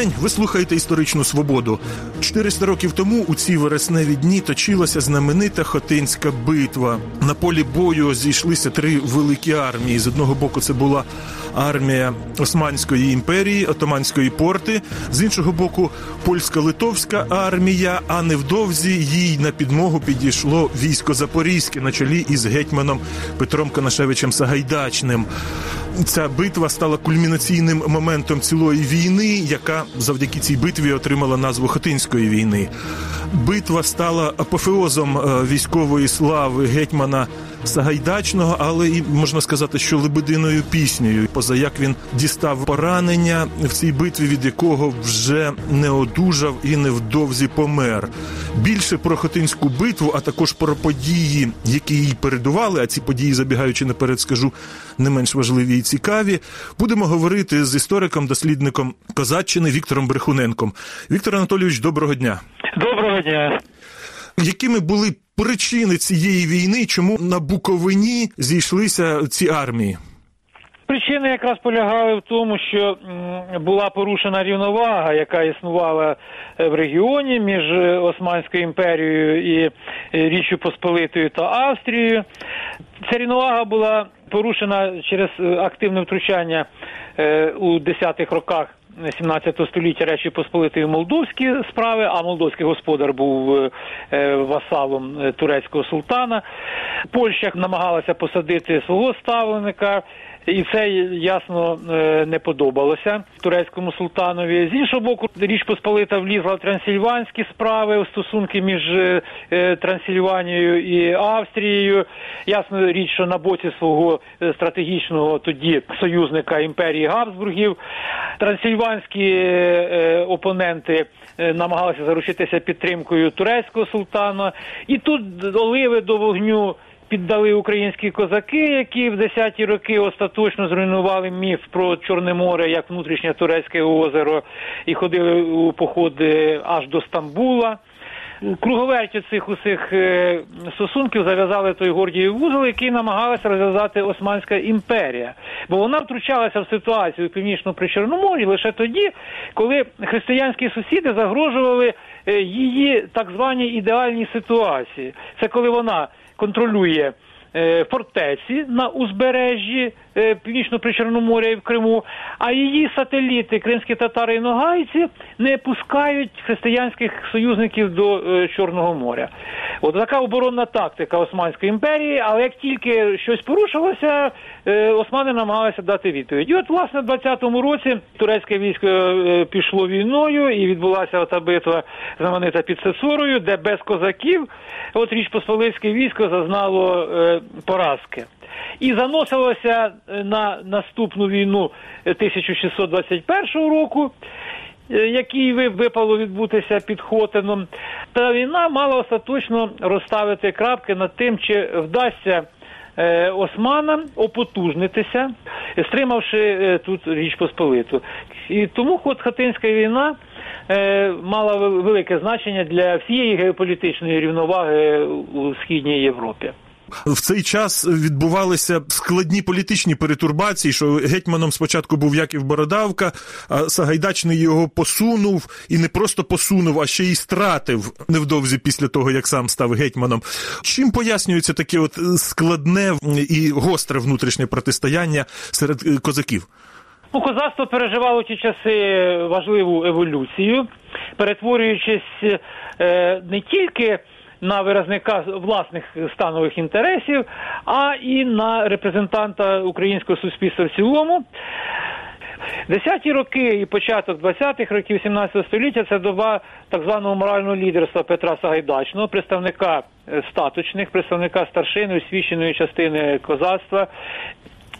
день. Ви слухаєте історичну свободу. 400 років тому у ці вересневі дні точилася знаменита Хотинська битва. На полі бою зійшлися три великі армії. З одного боку, це була армія Османської імперії, Отоманської порти, з іншого боку, польсько-литовська армія. А невдовзі їй на підмогу підійшло військо Запорізьке на чолі із гетьманом Петром Конашевичем Сагайдачним. Ця битва стала кульмінаційним моментом цілої війни, яка завдяки цій битві отримала назву Хотинської війни. Битва стала апофеозом е, військової слави гетьмана Сагайдачного, але і можна сказати, що лебединою піснею, поза як він дістав поранення в цій битві, від якого вже не одужав і невдовзі помер. Більше про Хотинську битву, а також про події, які їй передували. А ці події, забігаючи наперед, скажу не менш важливі і цікаві. Будемо говорити з істориком, дослідником Козаччини Віктором Брехуненком. Віктор Анатолійович, доброго дня. Доброго дня. Якими були причини цієї війни, чому на Буковині зійшлися ці армії? Причини якраз полягали в тому, що була порушена рівновага, яка існувала е, в регіоні між е, Османською імперією і е, Річчю Посполитою та Австрією. Ця рівновага була порушена через активне втручання у 10-х роках 17 століття Речі Посполитої молдовські справи, а молдовський господар був васалом турецького султана. Польща намагалася посадити свого ставленика. І це ясно е, не подобалося турецькому султанові. З іншого боку, річ Посполита влізла в трансильванські справи, в стосунки між е, е, Трансильванією і Австрією. Ясно річ, що на боці свого стратегічного тоді союзника імперії Габсбургів трансильванські опоненти намагалися заручитися підтримкою турецького султана, і тут оливи до вогню піддали українські козаки, які в 10-ті роки остаточно зруйнували міф про Чорне море як внутрішнє турецьке озеро, і ходили у походи аж до Стамбула. Круговертю цих усіх е, стосунків зав'язали той Гордіїв вузол, який намагалася розв'язати Османська імперія, бо вона втручалася в ситуацію у північному причорномор'ї лише тоді, коли християнські сусіди загрожували е, її так званій ідеальній ситуації. Це коли вона контролює е, фортеці на узбережжі е, північно-причорного моря і в Криму, а її сателіти, кримські татари і ногайці, не пускають християнських союзників до е, Чорного моря. От така оборонна тактика Османської імперії, але як тільки щось порушилося, османи намагалися дати відповідь. І от, власне, в 20-му році турецьке військо пішло війною і відбулася ота битва знаменита під Сесорою, де без козаків, от річ Посполицьке військо зазнало поразки. І заносилося е, на наступну війну 1621 року, е, який випало відбутися під Хотином. Та війна мала остаточно розставити крапки над тим, чи вдасться. Е, Османам опотужнитися, стримавши тут Річ Посполиту. І тому ход Хатинська війна мала велике значення для всієї геополітичної рівноваги у східній Європі. В цей час відбувалися складні політичні перетурбації, що гетьманом спочатку був Яків Бородавка, а Сагайдачний його посунув і не просто посунув, а ще й стратив невдовзі після того, як сам став гетьманом. Чим пояснюється таке от складне і гостре внутрішнє протистояння серед е, козаків? Ну, козацтво переживало ті часи важливу еволюцію, перетворюючись е, не тільки на виразника власних станових інтересів, а і на репрезентанта українського суспільства в цілому. Десяті роки і початок 20-х років 17 століття це доба так званого морального лідерства Петра Сагайдачного, представника е, статочних, представника старшини освіченої частини козацтва.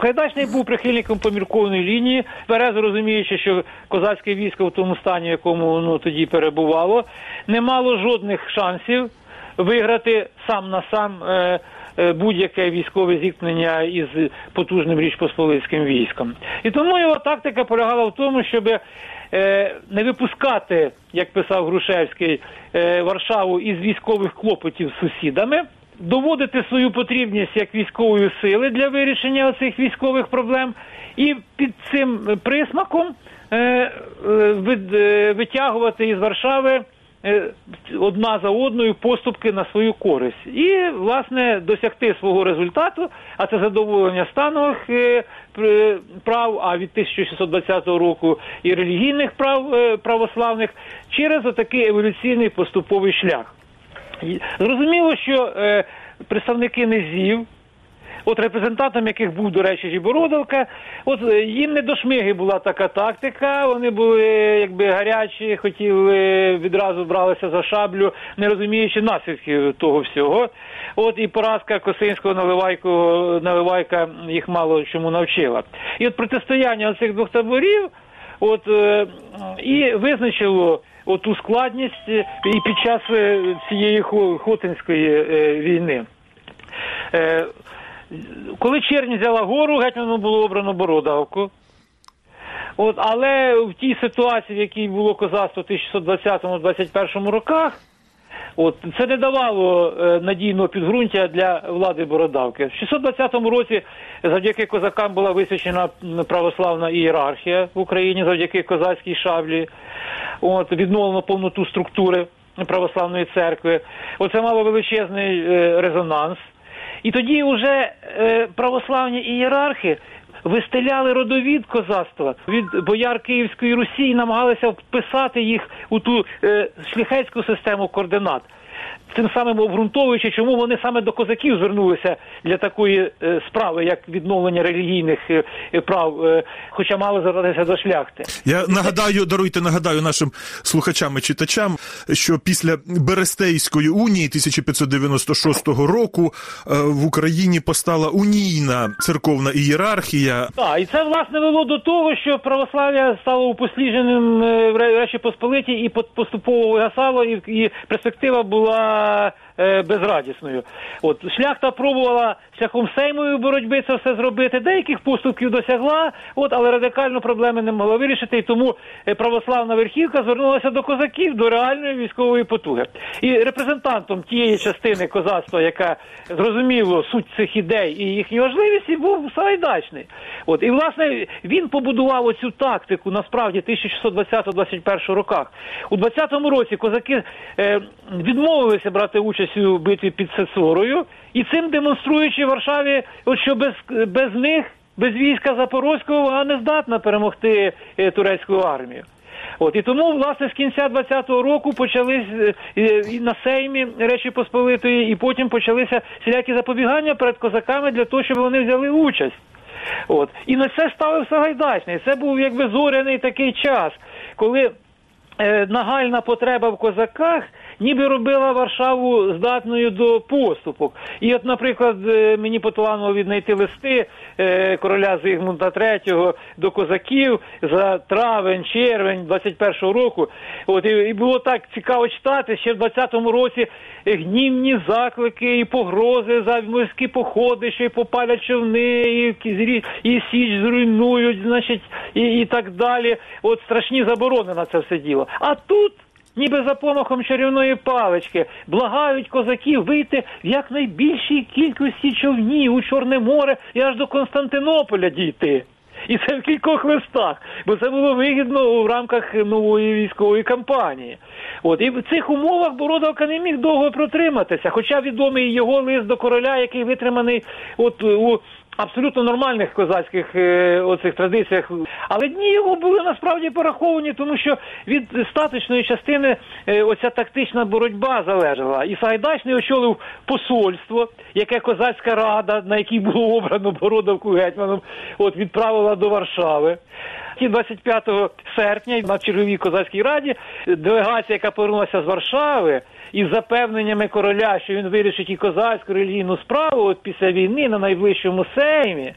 Гайдачний був прихильником поміркованої лінії, тверезо розуміючи, що козацьке військо в тому стані, в якому воно тоді перебувало, не мало жодних шансів виграти сам на сам е, е, будь-яке військове зіткнення із потужним річпосполицьким військом. І тому його тактика полягала в тому, щоб е, не випускати, як писав Грушевський, Варшаву із військових клопотів з сусідами. доводити свою потрібність як військової сили для вирішення цих військових проблем, і під цим присмаком е, витягувати із Варшави одна за одною поступки на свою користь і власне досягти свого результату, а це задоволення станових е, прав, а від 1620 року і релігійних прав е, православних через отакий еволюційний поступовий шлях. Зрозуміло, що е, представники низів, от репрезентантом яких був, до речі, Жібородовка, от е, їм не до шмиги була така тактика. Вони були якби гарячі, хотіли відразу бралися за шаблю, не розуміючи наслідків того всього. От і поразка Косинського наливайку, наливайка їх мало чому навчила. І от протистояння цих двох таборів. От е, і визначило оту складність е, і під час цієї Хо- Хотинської війни. Коли чернь взяла гору, гетьману було обрано Бородавку. От, але в тій ситуації, в якій було козацтво в 1620-21 роках, От це не давало е, надійного підґрунтя для влади Бородавки. В 620 році завдяки козакам була висвячена православна ієрархія в Україні, завдяки козацькій шаблі. От відновлено повноту структури православної церкви. Оце мало величезний е, резонанс. І тоді вже е, православні ієрархи вистеляли родовід козацтва від бояр Київської Русі і намагалися вписати їх у ту е, шляхетську систему координат. Тим самим обґрунтовуючи, чому вони саме до козаків звернулися для такої е, справи, як відновлення релігійних е, е, прав, е, хоча мали звертатися до шляхти. Я нагадаю, даруйте, нагадаю нашим слухачам і читачам, що після Берестейської унії 1596 року в Україні постала унійна церковна ієрархія. Так, і це власне вело до того, що православ'я стало упослідженим в Речі Посполиті і поступово вигасало, і, і перспектива була uh, е, безрадісною. От шляхта пробувала шляхом сеймової боротьби це все зробити. Деяких поступків досягла, от але радикально проблеми не могла вирішити. І тому е, православна верхівка звернулася до козаків до реальної військової потуги. І репрезентантом тієї частини козацтва, яка зрозуміло суть цих ідей і їхню важливість, був Сагайдачний. От і власне він побудував оцю тактику насправді 1620-21 роках. У 20-му році козаки е, відмовилися брати участь у битві під Сесорою, і цим демонструючи Варшаві, от що без, без них, без війська Запорозького, вона не здатна перемогти е, турецьку армію. От і тому, власне, з кінця 20-го року почались е, і на сеймі Речі Посполитої, і потім почалися всілякі запобігання перед козаками для того, щоб вони взяли участь. От і на це ставив Сагайдачний. Це був якби зоряний такий час, коли е, нагальна потреба в козаках ніби робила Варшаву здатною до поступок. І от, наприклад, е, мені поталанило віднайти листи е, короля Зигмунда III до козаків за травень, червень 21-го року. От і, було так цікаво читати ще в 20-му році гнівні заклики і погрози за морські походи, що й попалять човни, і, і січ зруйнують, значить, і, і так далі. От страшні заборони на це все діло. А тут. Ніби за помахом чарівної палички благають козаків вийти в якнайбільшій кількості човнів у Чорне море і аж до Константинополя дійти. І це в кількох листах, бо це було вигідно в рамках нової військової кампанії. От і в цих умовах Бородавка не міг довго протриматися, хоча відомий його лист до короля, який витриманий от у абсолютно нормальних козацьких е, оцих традиціях. Але дні його були насправді пораховані, тому що від статичної частини е, оця тактична боротьба залежала. І Сагайдачний очолив посольство, яке козацька рада, на якій було обрано Бородовку гетьманом, от відправила до Варшави. І 25 серпня на черговій козацькій раді делегація, яка повернулася з Варшави, із запевненнями короля, що він вирішить і козацьку релігійну справу от після війни на найближчому сеймі.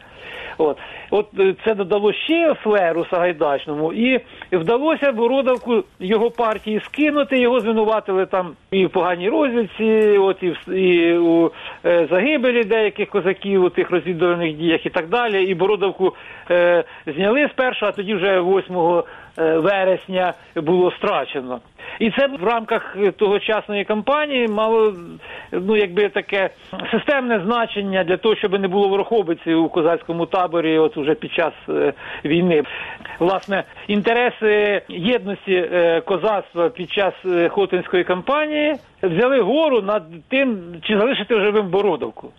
От, от е, це додало ще флеру Сагайдачному, і вдалося Бородавку його партії скинути. Його звинуватили там і в поганій розвідці, от і, в, і у е, загибелі деяких козаків у тих розвідувальних діях і так далі. І Бородавку е, зняли спершу, а тоді вже 8 е, вересня було страчено. І це в рамках тогочасної кампанії мало ну якби таке системне значення для того, щоб не було ворохобиці у козацькому таборі, от уже під час е, війни. Власне, інтереси єдності е, козацтва під час е, Хотинської кампанії взяли гору над тим, чи залишити живим Бородовку.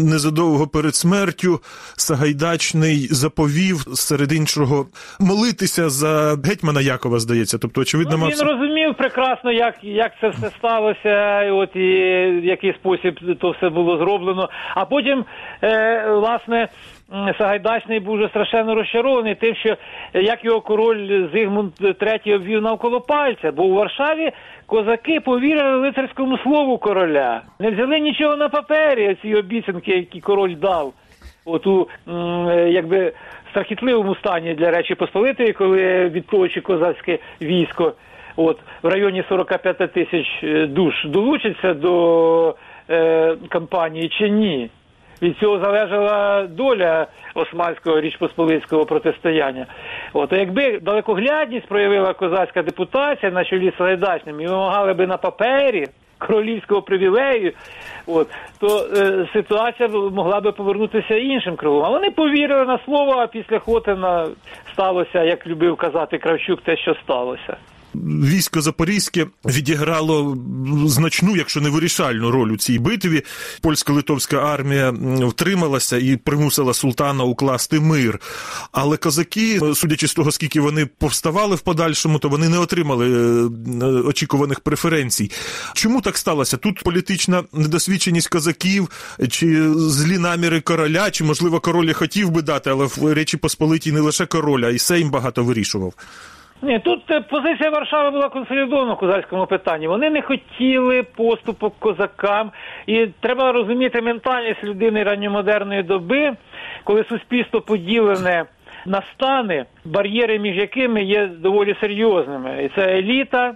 Незадовго перед смертю Сагайдачний заповів серед іншого молитися за гетьмана Якова, здається. Тобто, очевидно, Ну, мав він розумів прекрасно, як, як це все сталося, і от і в який спосіб то все було зроблено. А потім, е, власне, Сагайдачний був вже страшенно розчарований тим, що е, як його король Зигмунд III обвів навколо пальця, бо у Варшаві козаки повірили лицарському слову короля. Не взяли нічого на папері, ці обіцянки, які король дав. От у е, якби страхітливому стані для Речі Посполитої, коли відплочі козацьке військо, от в районі 45 тисяч е, душ долучиться до е, кампанії чи ні. Від цього залежала доля османського річпосполитського протистояння. От якби далекоглядність проявила козацька депутація на чолі з і вимагали би на папері королівського привілею, от то е, ситуація могла би повернутися іншим кругом. А вони повірили на слово, а після Хотина сталося, як любив казати Кравчук, те, що сталося. Військо Запорізьке відіграло значну, якщо не вирішальну роль у цій битві. Польсько-литовська армія втрималася і примусила султана укласти мир. Але козаки, судячи з того, скільки вони повставали в подальшому, то вони не отримали е, очікуваних преференцій. Чому так сталося? Тут політична недосвідченість козаків, чи злі наміри короля, чи можливо король хотів би дати, але в Речі Посполитій не лише король, а й Сейм багато вирішував. Ні, тут е, позиція Варшави була консолідована в козацькому питанні. Вони не хотіли поступок козакам, і треба розуміти ментальність людини ранньомодерної доби, коли суспільство поділене на стани, бар'єри між якими є доволі серйозними. І це еліта.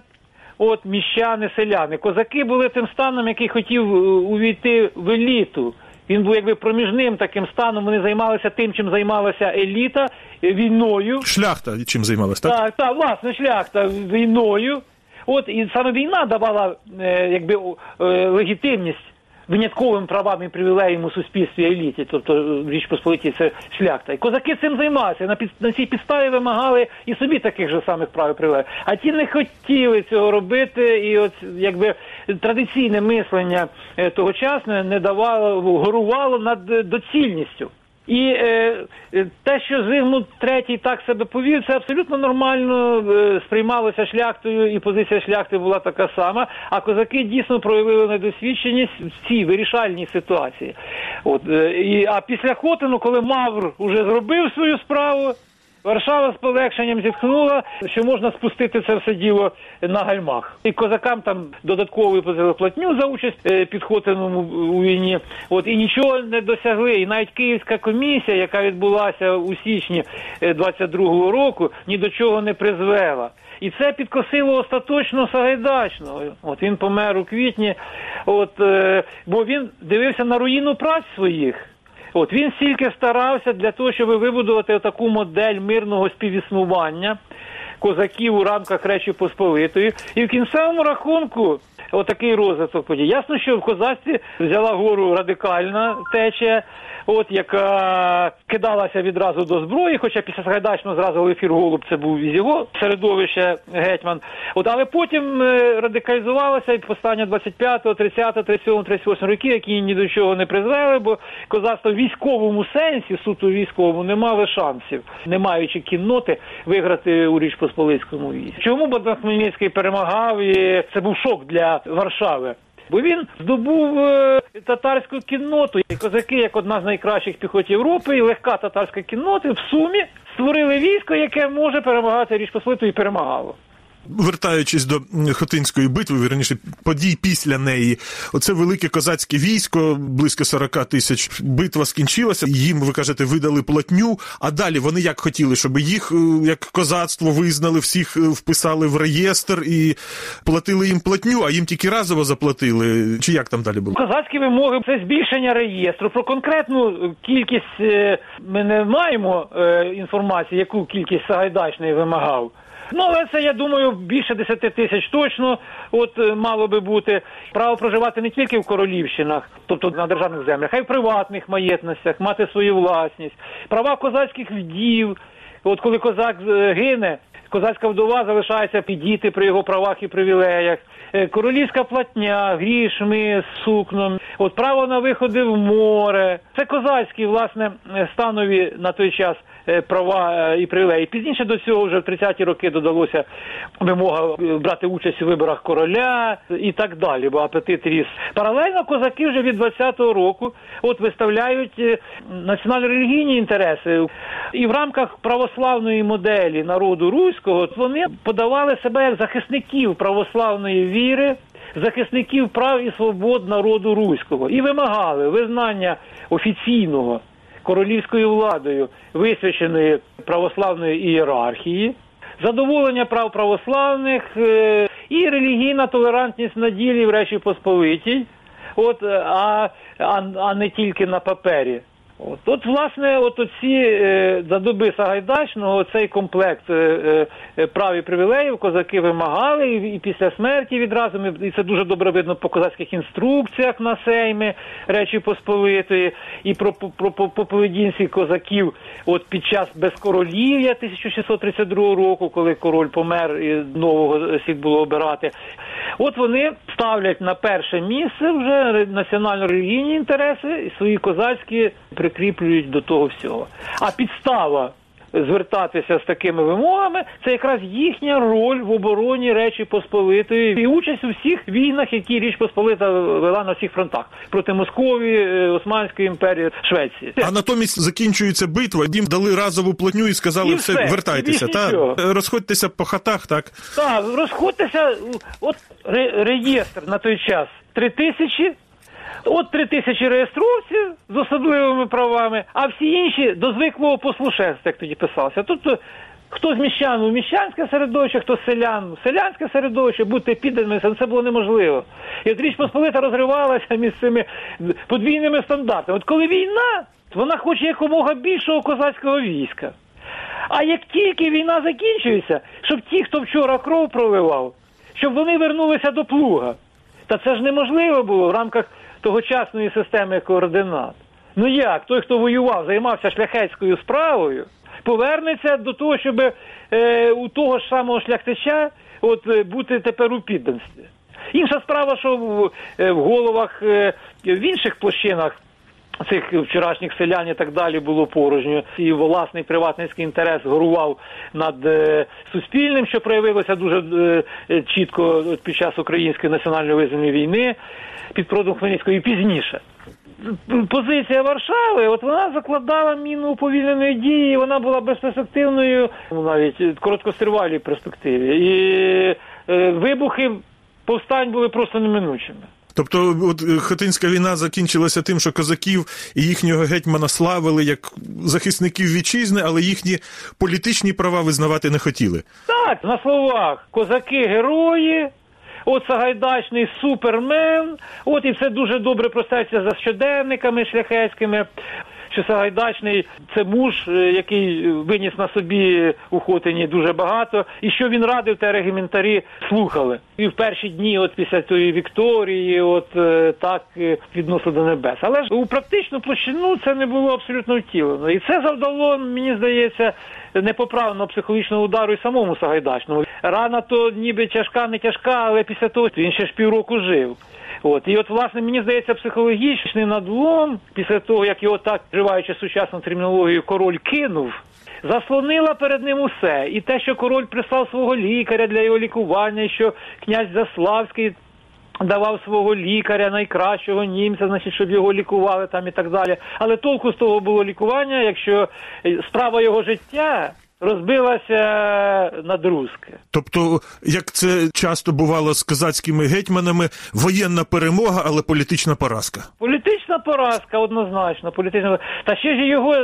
От міщани, селяни. Козаки були тим станом, який хотів е, увійти в еліту. Він був якби проміжним таким станом. Вони займалися тим, чим займалася еліта е, війною. Шляхта чим займалась, так? Так, так, власне, шляхта війною. От і саме війна давала е, якби е, легітимність винятковим правам і привілеям у суспільстві еліті, тобто Річ Посполитій це шляхта. І козаки цим займалися. На, під, на цій підставі вимагали і собі таких же самих прав і привілеїв. А ті не хотіли цього робити, і от якби традиційне мислення е, тогочасне не давало, горувало над е, доцільністю. І е, е, те, що Зигмунд III так себе повів, це абсолютно нормально е, сприймалося шляхтою, і позиція шляхти була така сама. А козаки дійсно проявили недосвідченість в цій вирішальній ситуації. От е, і а після Хотину, коли Мавр уже зробив свою справу. Варшава з полегшенням зітхнула, що можна спустити це все діло на гальмах. І козакам там додатково виплатили платню за участь е, у- у війні. От і нічого не досягли. І навіть Київська комісія, яка відбулася у січні е, 22-го року, ні до чого не призвела. І це підкосило остаточно Сагайдачного. От він помер у квітні, от е, бо він дивився на руїну праць своїх. От він стільки старався для того, щоб вибудувати таку модель мирного співіснування козаків у рамках Речі Посполитої. І в кінцевому рахунку отакий розвиток подій. Ясно, що в козацтві взяла гору радикальна течія, от яка кидалася відразу до зброї, хоча після Сагайдачного зразу Олефір Голуб це був із його середовища гетьман. От але потім е, радикалізувалася і повстання 25, 30, 37, 38 років, які ні до чого не призвели, бо козацтво в військовому сенсі, суто військовому, не мали шансів, не маючи кінноти, виграти у Річ Посполицькому війську. Чому Богдан Хмельницький перемагав? І це був шок для Варшави. Бо він здобув е, татарську кінноту. І козаки, як одна з найкращих піхот Європи, і легка татарська кіннота в сумі створили військо, яке може перемагати Річ Посполиту і перемагало. Вертаючись до Хотинської битви, вірніше подій після неї, оце велике козацьке військо, близько 40 тисяч. Битва скінчилася. Їм, ви кажете, видали платню. А далі вони як хотіли, щоб їх е, як козацтво визнали, всіх е, вписали в реєстр і платили їм платню, а їм тільки разово заплатили. Чи як там далі було? Козацькі вимоги це збільшення реєстру. Про конкретну кількість е, ми не маємо інформації, яку кількість Сагайдачний вимагав. Ну, але це, я думаю, більше 10 тисяч точно от е, мало би бути. Право проживати не тільки в королівщинах, тобто на державних землях, а й в приватних маєтностях, мати свою власність, права козацьких вдів. От коли козак е, гине, козацька вдова залишається підіти при його правах і привілеях. Е, Королівська платня, грішми з сукном, от право на виходи в море. Це козацькі, власне, станові на той час права е, і привілеї. Пізніше до цього вже в 30-ті роки додалося вимога е, брати участь у виборах короля і так далі, бо апетит ріс. Паралельно козаки вже від 20-го року от виставляють е, національно-релігійні інтереси. І в рамках православної моделі народу руського вони подавали себе як захисників православної віри, захисників прав і свобод народу руського і вимагали визнання офіційного королівською владою висвяченої православної ієрархії, задоволення прав православних е, і релігійна толерантність на ділі в Речі Посполитій, от, е, а, а, а не тільки на папері. От, от власне, от оці е, за доби Сагайдачного цей комплект е, е, прав і привілеїв козаки вимагали і, і після смерті відразу ми і це дуже добре видно по козацьких інструкціях на сейми Речі Посполитої, і про, про, про, по поведінці козаків от під час безкоролів'я 1632 року, коли король помер і нового слід було обирати. От вони ставлять на перше місце вже національно-релігійні інтереси і свої козацькі прикріплюють до того всього. А підстава звертатися з такими вимогами це якраз їхня роль в обороні Речі Посполитої і участь у всіх війнах, які Річ Посполита вела на всіх фронтах проти Московії, е, Османської імперії, Швеції. А натомість закінчується битва, їм дали разову платню і сказали, І все, все, вертайтеся, та нічого. розходьтеся по хатах, так. Так, розходьтеся, от реєстр на той час три тисячі. От три тисячі реєстровців з особливими правами, а всі інші до звиклого послушенства, як тоді писалося. Тобто, хто з міщан у міщанське середовище, хто з селян у селянське середовище, бути підданими, це було неможливо. І от Річ Посполита розривалася між цими подвійними стандартами. От коли війна, вона хоче якомога більшого козацького війська. А як тільки війна закінчується, щоб ті, хто вчора кров проливав, щоб вони вернулися до плуга. Та це ж неможливо було в рамках тогочасної системи координат. Ну як, той, хто воював, займався шляхетською справою, повернеться до того, щоб е, у того ж самого шляхтича от, е, бути тепер у підданстві. Інша справа, що в, е, в головах е, в інших площинах цих вчорашніх селян і так далі було порожньо. І власний приватницький інтерес горував над е, суспільним, що проявилося дуже е, чітко під час української національної визвольної війни під продом Хмельницького і пізніше. Позиція Варшави, от вона закладала міну уповільненої дії, вона була безперспективною, ну, навіть короткостривалій перспективі. І е, вибухи повстань були просто неминучими. Тобто, от Хатинська Хотинська війна закінчилася тим, що козаків і їхнього гетьмана славили як захисників вітчизни, але їхні політичні права визнавати не хотіли. Так, на словах козаки герої. От Сагайдачний супермен, от і все дуже добре простається за щоденниками шляхетськими. Що Сагайдачний це муж, е, який виніс на собі у Хотині дуже багато, і що він радив, те регіментарі слухали. І в перші дні, от після тої Вікторії, от е, так е, відносно до небес. Але ж у практичну площину це не було абсолютно втілено. І це завдало, мені здається, непоправного психологічного удару і самому Сагайдачному. Рана то ніби тяжка, не тяжка, але після того він ще ж півроку жив. От і от, власне, мені здається, психологічний надлом після того, як його так вживаючи сучасну термінологію, король кинув. Заслонила перед ним усе, і те, що король прислав свого лікаря для його лікування, що князь Заславський давав свого лікаря, найкращого німця, значить, щоб його лікували там і так далі. Але толку з того було лікування, якщо справа його життя розбилася на друзки. Тобто, як це часто бувало з козацькими гетьманами, воєнна перемога, але політична поразка. Політична поразка, однозначно, політична. Та ще ж його,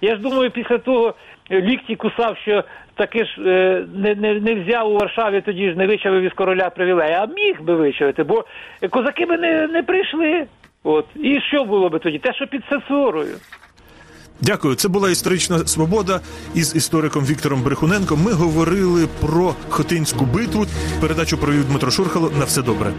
я ж думаю, після того лікті кусав, що таки ж е, не, не, не взяв у Варшаві, тоді ж не вичавив із короля привілея, а міг би вичавити, бо козаки би не, не прийшли. От. І що було би тоді? Те, що під цензурою. Дякую. Це була історична свобода із істориком Віктором Брехуненком. Ми говорили про Хотинську битву. Передачу провів Дмитро Шурхало. На все добре.